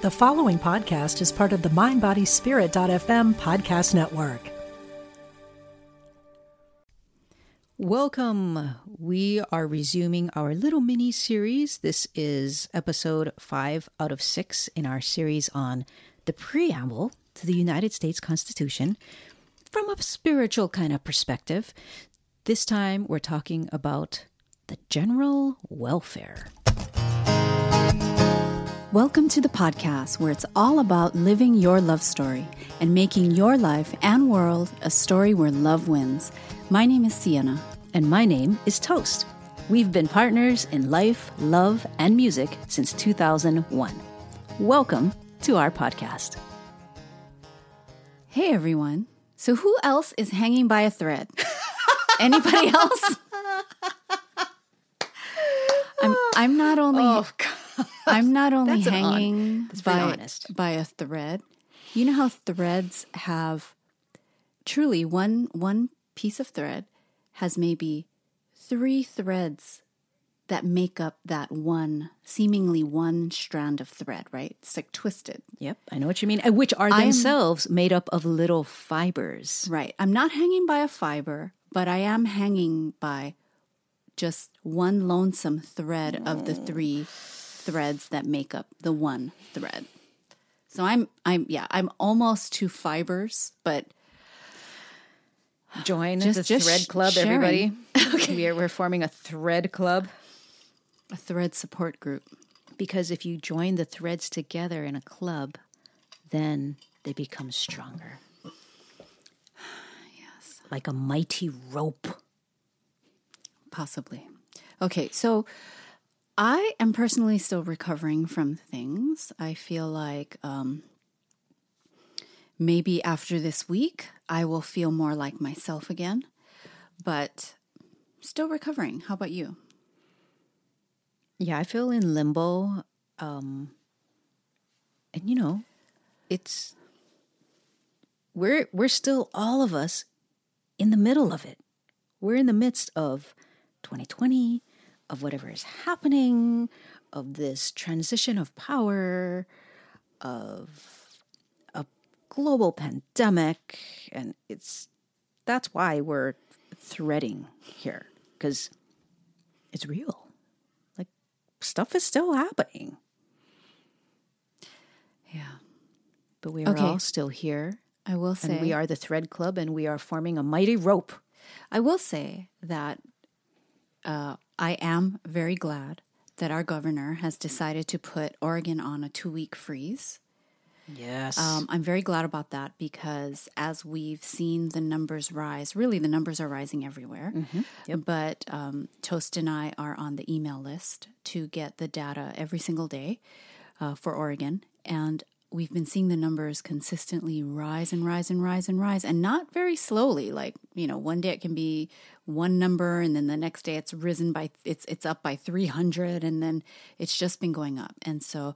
The following podcast is part of the MindBodySpirit.fm podcast network. Welcome. We are resuming our little mini series. This is episode five out of six in our series on the preamble to the United States Constitution from a spiritual kind of perspective. This time we're talking about the general welfare. Welcome to the podcast where it's all about living your love story and making your life and world a story where love wins. My name is Siena. And my name is Toast. We've been partners in life, love, and music since 2001. Welcome to our podcast. Hey, everyone. So, who else is hanging by a thread? Anybody else? I'm, I'm not only. Oh, I'm not only That's hanging that's by, by a thread. You know how threads have truly one one piece of thread has maybe three threads that make up that one seemingly one strand of thread, right? It's like twisted. Yep, I know what you mean. Which are I'm- themselves made up of little fibers. Right. I'm not hanging by a fiber, but I am hanging by just one lonesome thread of the mm. three threads that make up the one thread. So I'm I'm yeah, I'm almost to fibers, but Join Just- the just thread club, sharing. everybody. okay. We are, we're forming a thread club a thread support group. because if you join the threads together in a club, then they become stronger. Yes. Like a mighty rope. Possibly. Okay, so I am personally still recovering from things. I feel like um, maybe after this week, I will feel more like myself again, but still recovering. How about you? Yeah, I feel in limbo. Um, and you know, it's we're we're still all of us in the middle of it. We're in the midst of 2020, of whatever is happening, of this transition of power, of a global pandemic, and it's that's why we're threading here because it's real Like stuff is still happening. Yeah. But we are Okay. all still here. I will say And we are the Thread Club and we are forming a mighty rope. I will say that uh, I am very glad that our governor has decided to put Oregon on a two week freeze. Yes. Um, I'm very glad about that because as we've seen the numbers rise, really the numbers are rising everywhere. But um, Toast and I are on the email list to get the data every single day uh, for Oregon. And we've been seeing the numbers consistently rise and rise and rise and rise, and not very slowly. Like you know, one day it can be one number, and then the next day it's risen by it's it's up by 300, and then it's just been going up. And so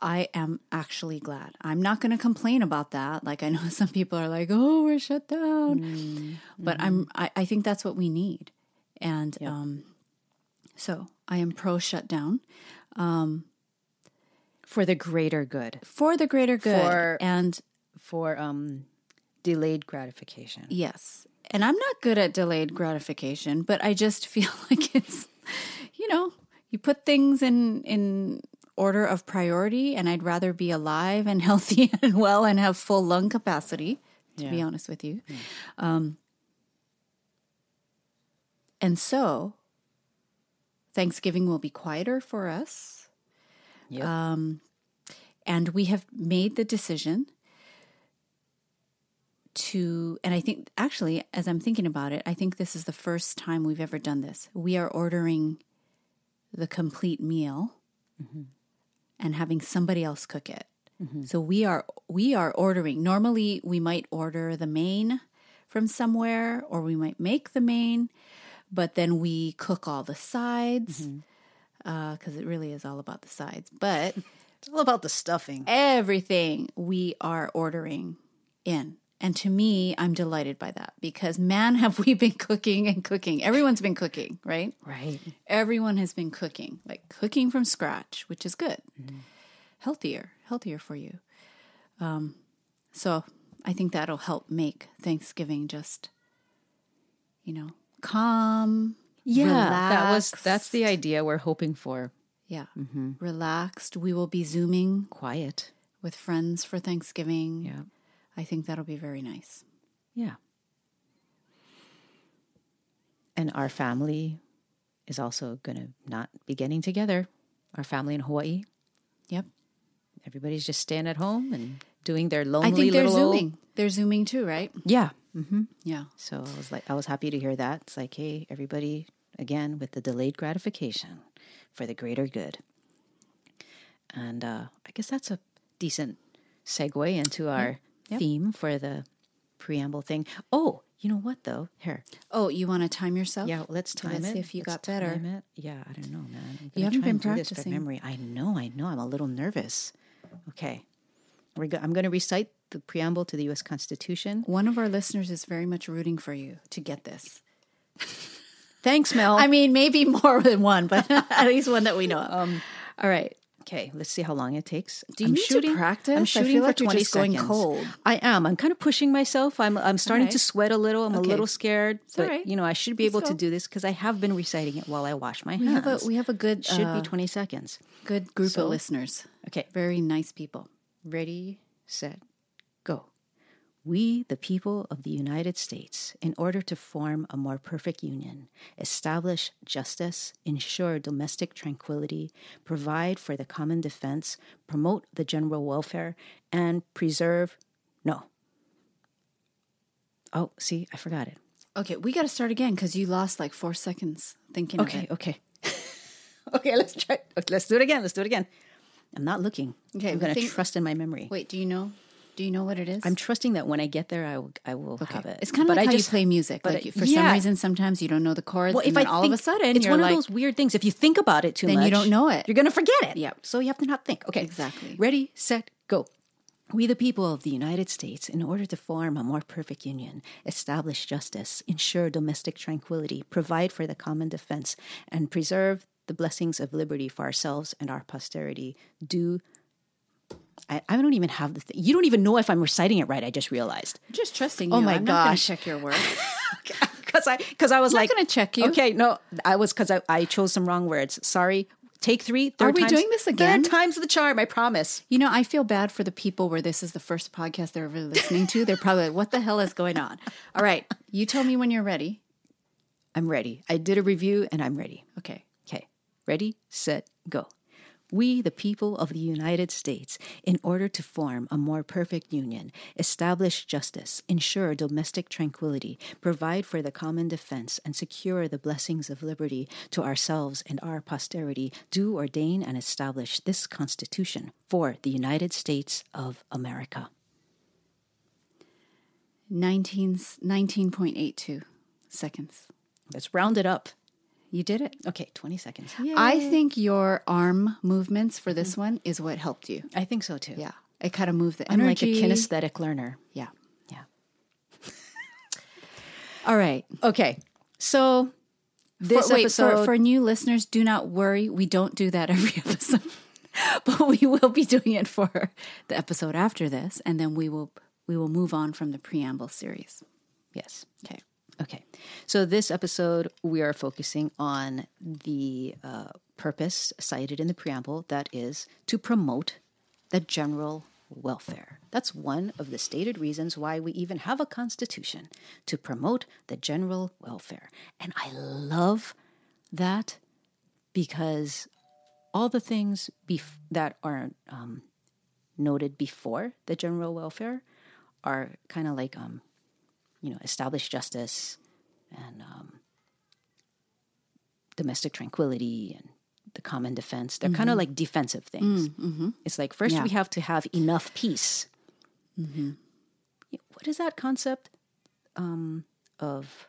I am actually glad. I'm not going to complain about that. Like I know some people are like, "Oh, we're shut down," but I'm. I, I think that's what we need, and um, so I am pro shutdown for the greater good. for the greater good. For- and For um delayed gratification. yes, and I'm not good at delayed gratification, but I just feel like it's, you know, you put things in in order of priority, and I'd rather be alive and healthy and well and have full lung capacity. To be honest with you, um, and so Thanksgiving will be quieter for us. Yep. Um, and we have made the decision to, and I think actually, as I'm thinking about it, I think this is the first time we've ever done this. We are ordering the complete meal mm-hmm. and having somebody else cook it. Mm-hmm. So we are we are ordering. Normally, we might order the main from somewhere, or we might make the main, but then we cook all the sides mm-hmm. Because it really is all about the sides. But It's all about the stuffing. everything we are ordering in. And to me, I'm delighted by that because man, have we been cooking and cooking. Everyone's been cooking, right? Right. Everyone has been cooking, like cooking from scratch, which is good. healthier, healthier for you. Um, so I think that'll help make Thanksgiving just, you know, calm. That was that's the idea we're hoping for. Yeah. Relaxed. We will be Zooming Quiet. with friends for Thanksgiving. Yeah. I think that'll be very nice. Yeah. And our family is also going to not be getting together. Our family in Hawaii, Yep. everybody's just staying at home and doing their lonely I think they're little old- Zooming. They're Zooming too, right? Yeah. Mm-hmm. Yeah. So I was like, I was happy to hear that. It's like, hey, everybody, again, with the delayed gratification for the greater good. And uh, I guess that's a decent segue into our Yep. theme for the preamble thing. Oh, you know what though? Here, Oh, you want to time yourself? yeah, let's time Let's it. see if you Let's got better. Yeah, I don't know, man. You haven't been and do this by practicing. memory. I know, I know. I'm a little nervous. Okay, We're go- I'm going to recite the preamble to the U.S. Constitution. One of our listeners is very much rooting for you to get this. Thanks, Mel. I mean, maybe more than one, but at least one that we know of. All right. Okay, let's see how long it takes. Do you I'm need to practice? I I'm feel shooting like for you're 20 just going seconds. cold. I am. I'm kind of pushing myself. I'm I'm starting right. to sweat a little. I'm a little scared, all but right. you know, I should be Let's able to do this because I have been reciting it while I wash my We hands. have a we have a good should uh, be 20 seconds. good group So- of listeners. Okay, Very nice people. ready, set, go. We, the people of the United States, in order to form a more perfect union, establish justice, ensure domestic tranquility, provide for the common defense, promote the general welfare, and preserve. No. Oh, see, I forgot it. Okay, we got to start again because you lost like four seconds thinking. Okay, okay. okay, let's try. Let's do it again. Let's do it again. I'm not looking. Okay, I'm going to trust in my memory. Wait, do you know? Do you know what it is? I'm trusting that when I get there, I will, I will have it. It's kind of But like I how just- you play music. but Like it- for some reason, sometimes you don't know the chords, Well, and if then I all of a sudden it's one like, of those weird things. If you think about it too Then you don't know it. You're going to forget it. Yep. So you have to not think. Okay. Exactly. Ready, set, go. We, the people of the United States, in order to form a more perfect union, establish justice, ensure domestic tranquility, provide for the common defense, and preserve the blessings of liberty for ourselves and our posterity, do. I, I don't even have the thing. You don't even know if I'm reciting it right. I just realized. just trusting oh you. Oh my I'm gosh. check your work. because I because I was not like gonna check you. Okay, no, I was because I, I chose some wrong words. Sorry. Take three. Third we times- doing this again? Third time's the charm. I promise. You know, I feel bad for the people where this is the first podcast they're ever listening to. They're probably like, "What the hell is going on?" All right, you tell me when you're ready. I'm ready. I did a review and I'm ready. Okay. Okay. Ready, set, go. We, the people of the United States, in order to form a more perfect union, establish justice, ensure domestic tranquility, provide for the common defense, and secure the blessings of liberty to ourselves and our posterity, do ordain and establish this Constitution for the United States of America. 19, 19.82 seconds. Let's round it up. You did it. Okay, 20 seconds. I think your arm movements for this mm-hmm. one is what helped you. I think so too. Yeah. It kind of moved the I'm energy. like a kinesthetic learner. Yeah. Yeah. All right. Okay. So this for, wait, episode for, for new listeners, do not worry. We don't do that every episode, but we will be doing it for the episode after this, and then we will we will move on from the preamble series. yes. Okay. Okay. So this episode we are focusing on the uh, purpose cited in the preamble that is to promote the general welfare. That's one of the stated reasons why we even have a constitution to promote the general welfare. And I love that because all the things bef- that are um, noted before the general welfare are kind of like um, you know, establish justice and um, domestic tranquility and the common defense. They're kind of like defensive things. It's like first Yeah. we have to have enough peace. What is that concept um, of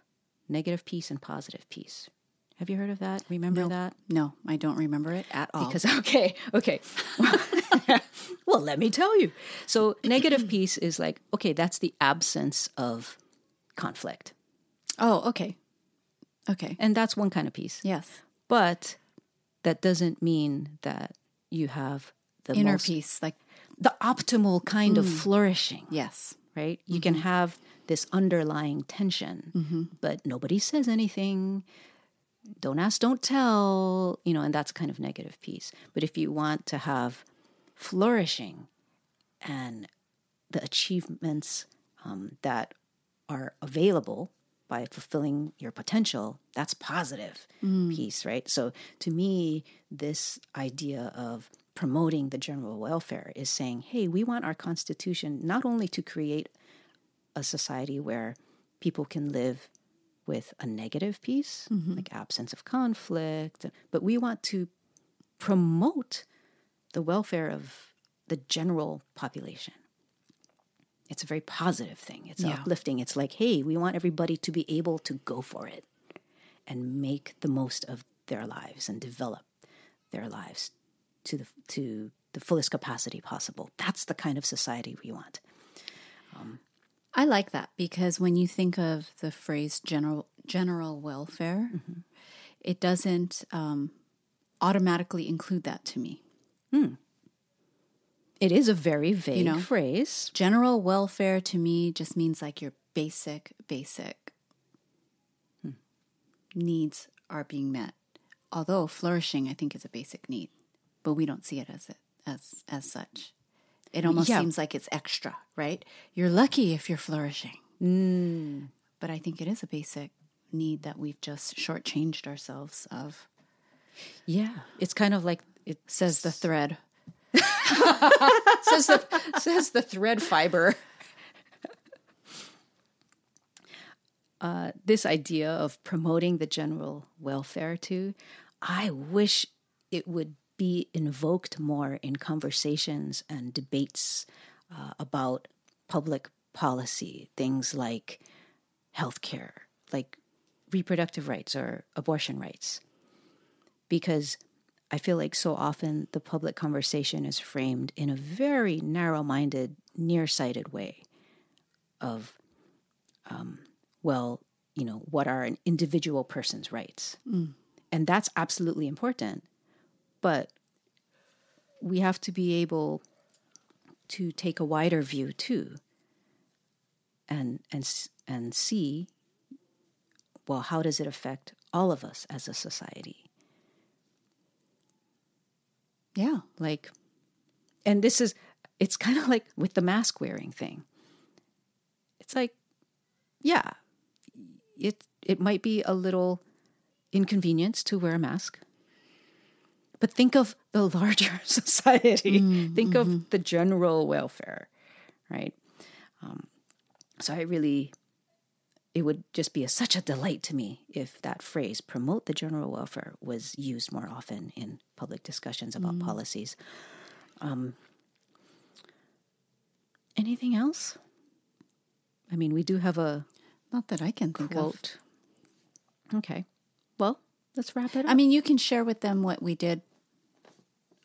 negative peace and positive peace? Have you heard of that? Remember that? No, I don't remember it at all. Because okay, okay. well, let me tell you. So negative peace is like okay, that's the absence of conflict. oh, okay, okay, And that's one kind of peace. yes, But that doesn't mean that you have the Inner most, peace, like the optimal kind of mm. flourishing. yes, right? You can mm-hmm. have this underlying tension, mm-hmm. but nobody says anything. Don't ask, don't tell, you know, and that's kind of negative peace. But if you want to have flourishing and the achievements um, that are available by fulfilling your potential, that's positive mm. peace, right? So to me, this idea of promoting the general welfare is saying, hey, we want our constitution not only to create a society where people can live with a negative peace, mm-hmm. like absence of conflict, but we want to promote the welfare of the general population. It's a very positive thing. It's Yeah. uplifting. It's like, hey, we want everybody to be able to go for it and make the most of their lives and develop their lives to the to the fullest capacity possible. That's the kind of society we want. Um, I like that because when you think of the phrase general general welfare, mm-hmm. it doesn't um, automatically include that to me. Hmm. It is a very vague you know, phrase. General welfare to me just means like your basic, basic hmm. needs are being met. Although flourishing, I think, is a basic need, but we don't see it as it as as such. It almost Yeah. seems like it's extra, right? You're lucky if you're flourishing, mm. but I think it is a basic need that we've just shortchanged ourselves of. Yeah, it's kind of like it Says the thread. Says the says the thread fiber. Uh, this idea of promoting the general welfare too, I wish it would be invoked more in conversations and debates uh, about public policy, things like healthcare, like reproductive rights or abortion rights because I feel like so often the public conversation is framed in a very narrow minded, nearsighted way of, um, well, you know, what are an individual person's rights? And that's absolutely important. But we have to be able to take a wider view too and, and, and see, well, how does it affect all of us as a society? Yeah. like and this is it's kind of like with the mask wearing thing. It's like yeah it it might be a little inconvenience to wear a mask but think of the larger society. Think of the general welfare right? Um, so i really it would just be a, such a delight to me if that phrase promote the general welfare was used more often in public discussions about policies um, anything else i mean we do have a Not that I can think of. okay well let's wrap it up I mean, you can share with them what we did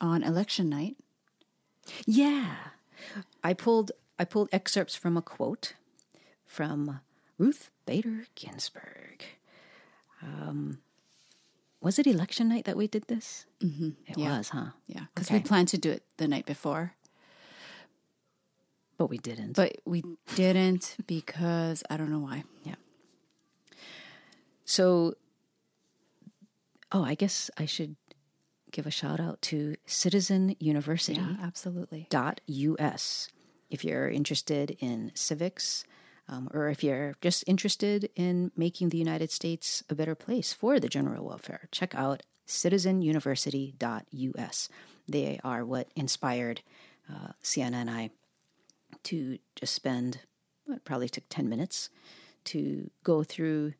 on election night. Yeah. I pulled I pulled excerpts from a quote from Ruth Bader Ginsburg. Um, was it election night that we did this? Mm-hmm. It Yeah. was, huh? Yeah, because Okay. we planned to do it the night before, But we didn't. but we didn't because I don't know why. yeah. So, oh, I guess I should give a shout out to Citizen University. Yeah, absolutely. us if you're interested in civics um, or if you're just interested in making the United States a better place for the general welfare. Check out citizenuniversity.us. They are what inspired uh, Siena and I to just spend, it probably took 10 minutes to go through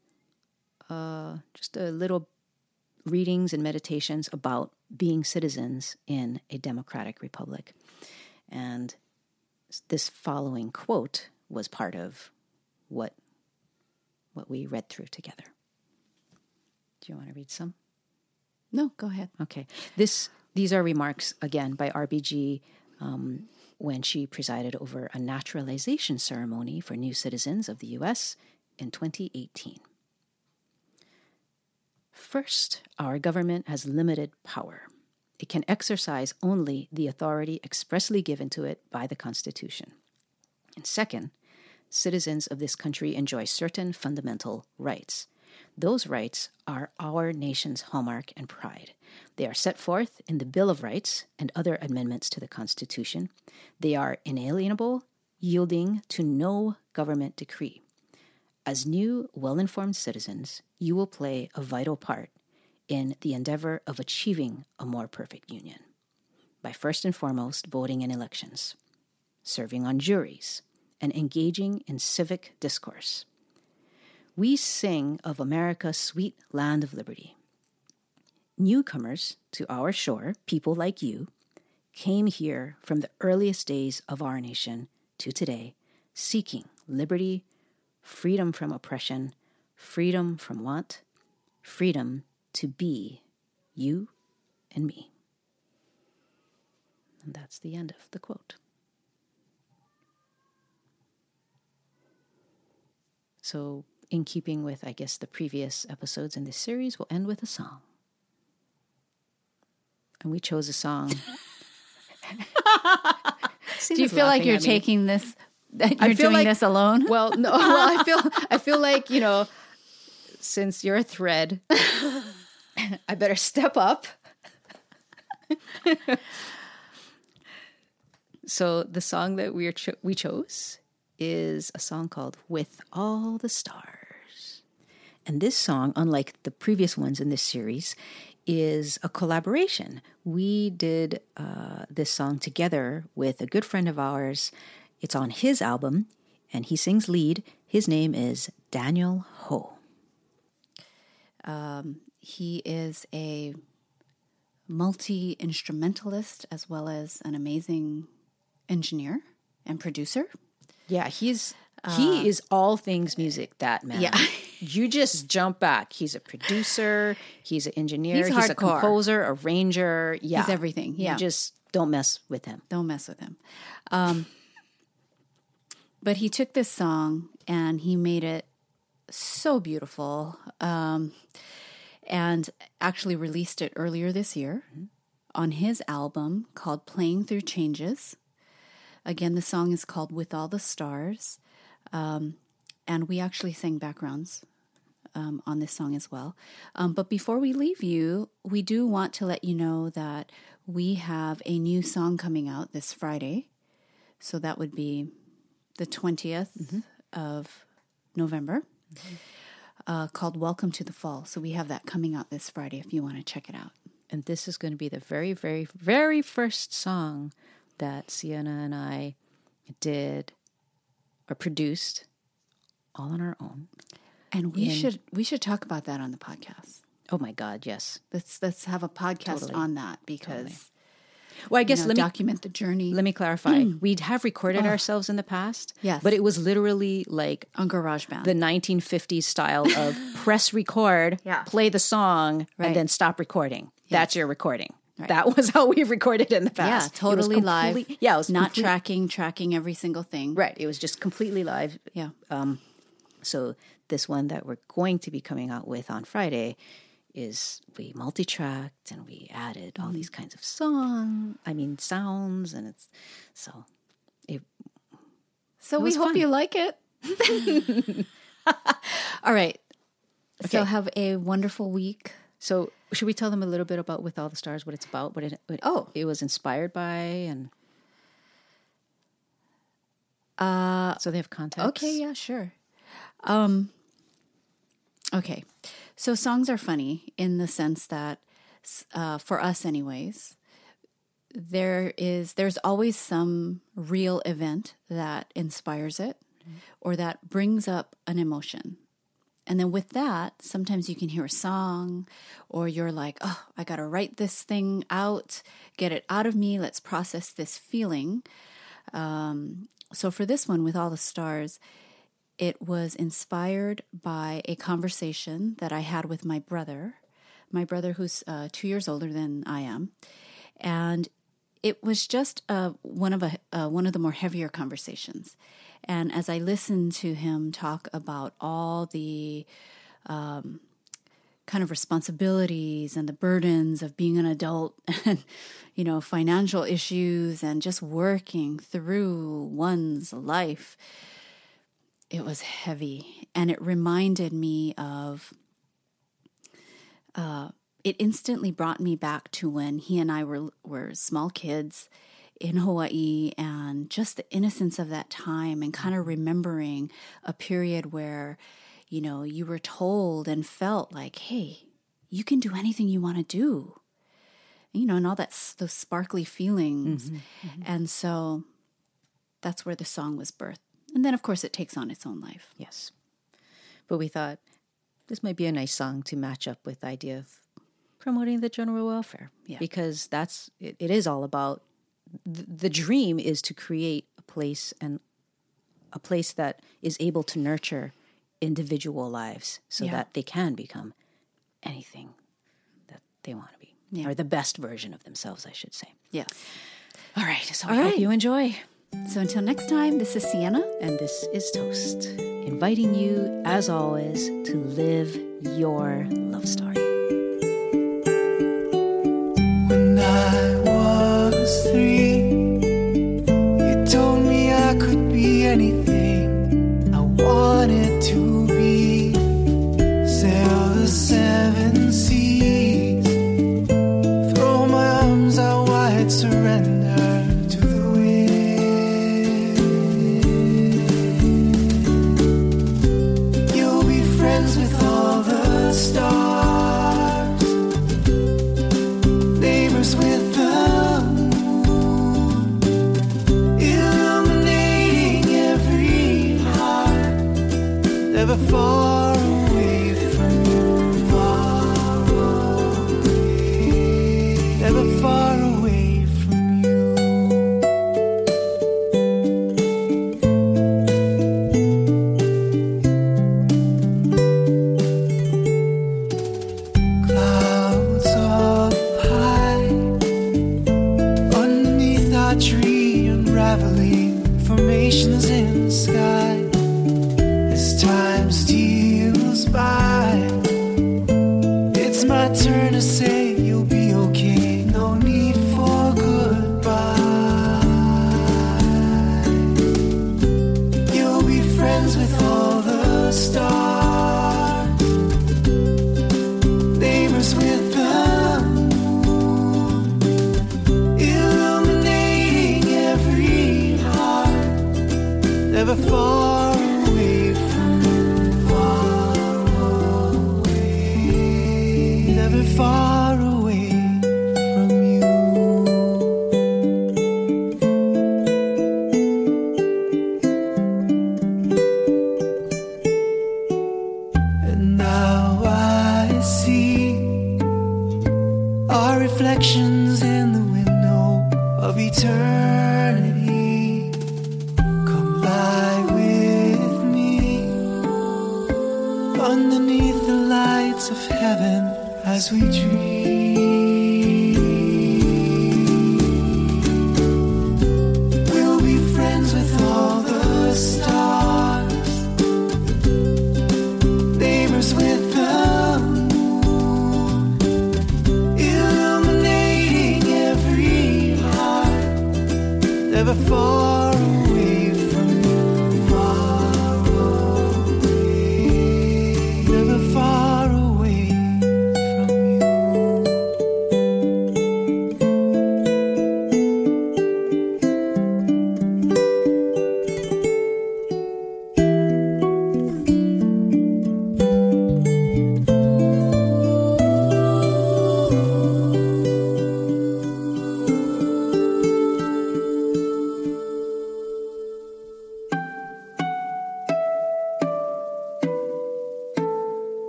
uh, just a little readings and meditations about being citizens in a democratic republic. And this following quote was part of what what we read through together. Do you want to read some? No, go ahead. Okay. This these are remarks again by RBG um, when she presided over a naturalization ceremony for new citizens of the U.S. in 2018. First, our government has limited power. it can exercise only the authority expressly given to it by the Constitution. And second, citizens of this country enjoy certain fundamental rights. Those rights are our nation's hallmark and pride. They are set forth in the Bill of Rights and other amendments to the Constitution. They are inalienable, yielding to no government decree. As new, well informed citizens, you will play a vital part in the endeavor of achieving a more perfect union by first and foremost voting in elections, serving on juries, and engaging in civic discourse. We sing of America's sweet land of liberty. Newcomers to our shore, people like you, came here from the earliest days of our nation to today, seeking liberty, freedom from oppression, freedom from want, freedom to be you and me. And that's the end of the quote. So, in keeping with, I guess, the previous episodes in this series, we'll end with a song. And we chose a song. Do you feel like you're taking this? That you're doing like, this alone? Well, no. Well, I feel I feel like you know, since you're a thread, I better step up. so the song that we are cho- we chose is a song called "With All the Stars," and this song, unlike the previous ones in this series, is a collaboration. We did uh, this song together with a good friend of ours. It's on his album, and he sings lead. His name is Daniel Ho. Um, he is a multi instrumentalist as well as an amazing engineer and producer. Yeah, he's he is all things music. That man. Yeah. you just jump back. He's a producer. He's an engineer. He's He's, a composer, arranger. Yeah, He's everything. Yeah. You just don't mess with him. Don't mess with him. Um, but he took this song and he made it so beautiful um, and actually released it earlier this year on his album called Playing Through Changes. Again, the song is called With All the Stars. Um, and we actually sang backgrounds um, on this song as well. Um, but before we leave you, we do want to let you know that we have a new song coming out this Friday. So that would be the 20th of November, uh, called Welcome to the Fall. So we have that coming out this Friday if you want to check it out. And this is going to be the very, very, very first song that Siena and I did or produced all on our own. And we should we should talk about that on the podcast. Oh my God, yes. Let's let's have a podcast Totally. on that because Well, I you guess know, let me document the journey let me clarify. Mm. We'd have recorded ourselves in the past. Yes. But it was literally like on GarageBand. the 1950s style of press record, Yeah. play the song, Right. and then stop recording. That's your recording. That was how we recorded in the yeah, past. It totally live. Yeah, it was not complete- tracking, tracking every single thing. Right. It was just completely live. Yeah. Um, So this one that we're going to be coming out with on Friday is we multi-tracked and we added all these kinds of song, I mean sounds, and it's so it So we was hope fun. you like it. All right. Okay. So have a wonderful week. So should we tell them a little bit about with all the stars what it's about, what it, what Oh. it was inspired by, and uh, so they have context. Okay, yeah, sure. Um Okay. So songs are funny in the sense that uh, for us anyways, there is there's always some real event that inspires it or that brings up an emotion. And then with that, sometimes you can hear a song or you're like, "Oh, I got to write this thing out, get it out of me, let's process this feeling." Um, so for this one with all the stars, it was inspired by a conversation that I had with my brother, my brother who's uh, two years older than I am, and it was just uh, one of a uh, one of the more heavier conversations. And as I listened to him talk about all the um, kind of responsibilities and the burdens of being an adult and you know financial issues and just working through one's life it was heavy and it reminded me of uh, it instantly brought me back to when he and I were were small kids in Hawaii and just the innocence of that time and kind of remembering a period where you know you were told and felt like hey you can do anything you want to do. You know and all that those sparkly feelings. Mm-hmm, mm-hmm. and so that's where the song was birthed. And then of course it takes on its own life. Yes. But we thought this might be a nice song to match up with the idea of promoting the general welfare yeah. because that's it, it is all about the, the dream is to create a place and a place that is able to nurture individual lives so yeah. that they can become anything that they want to be yeah. or the best version of themselves i should say yes all right so all i right. hope you enjoy so until next time this is siena and this is toast inviting you as always to live your love story never fall.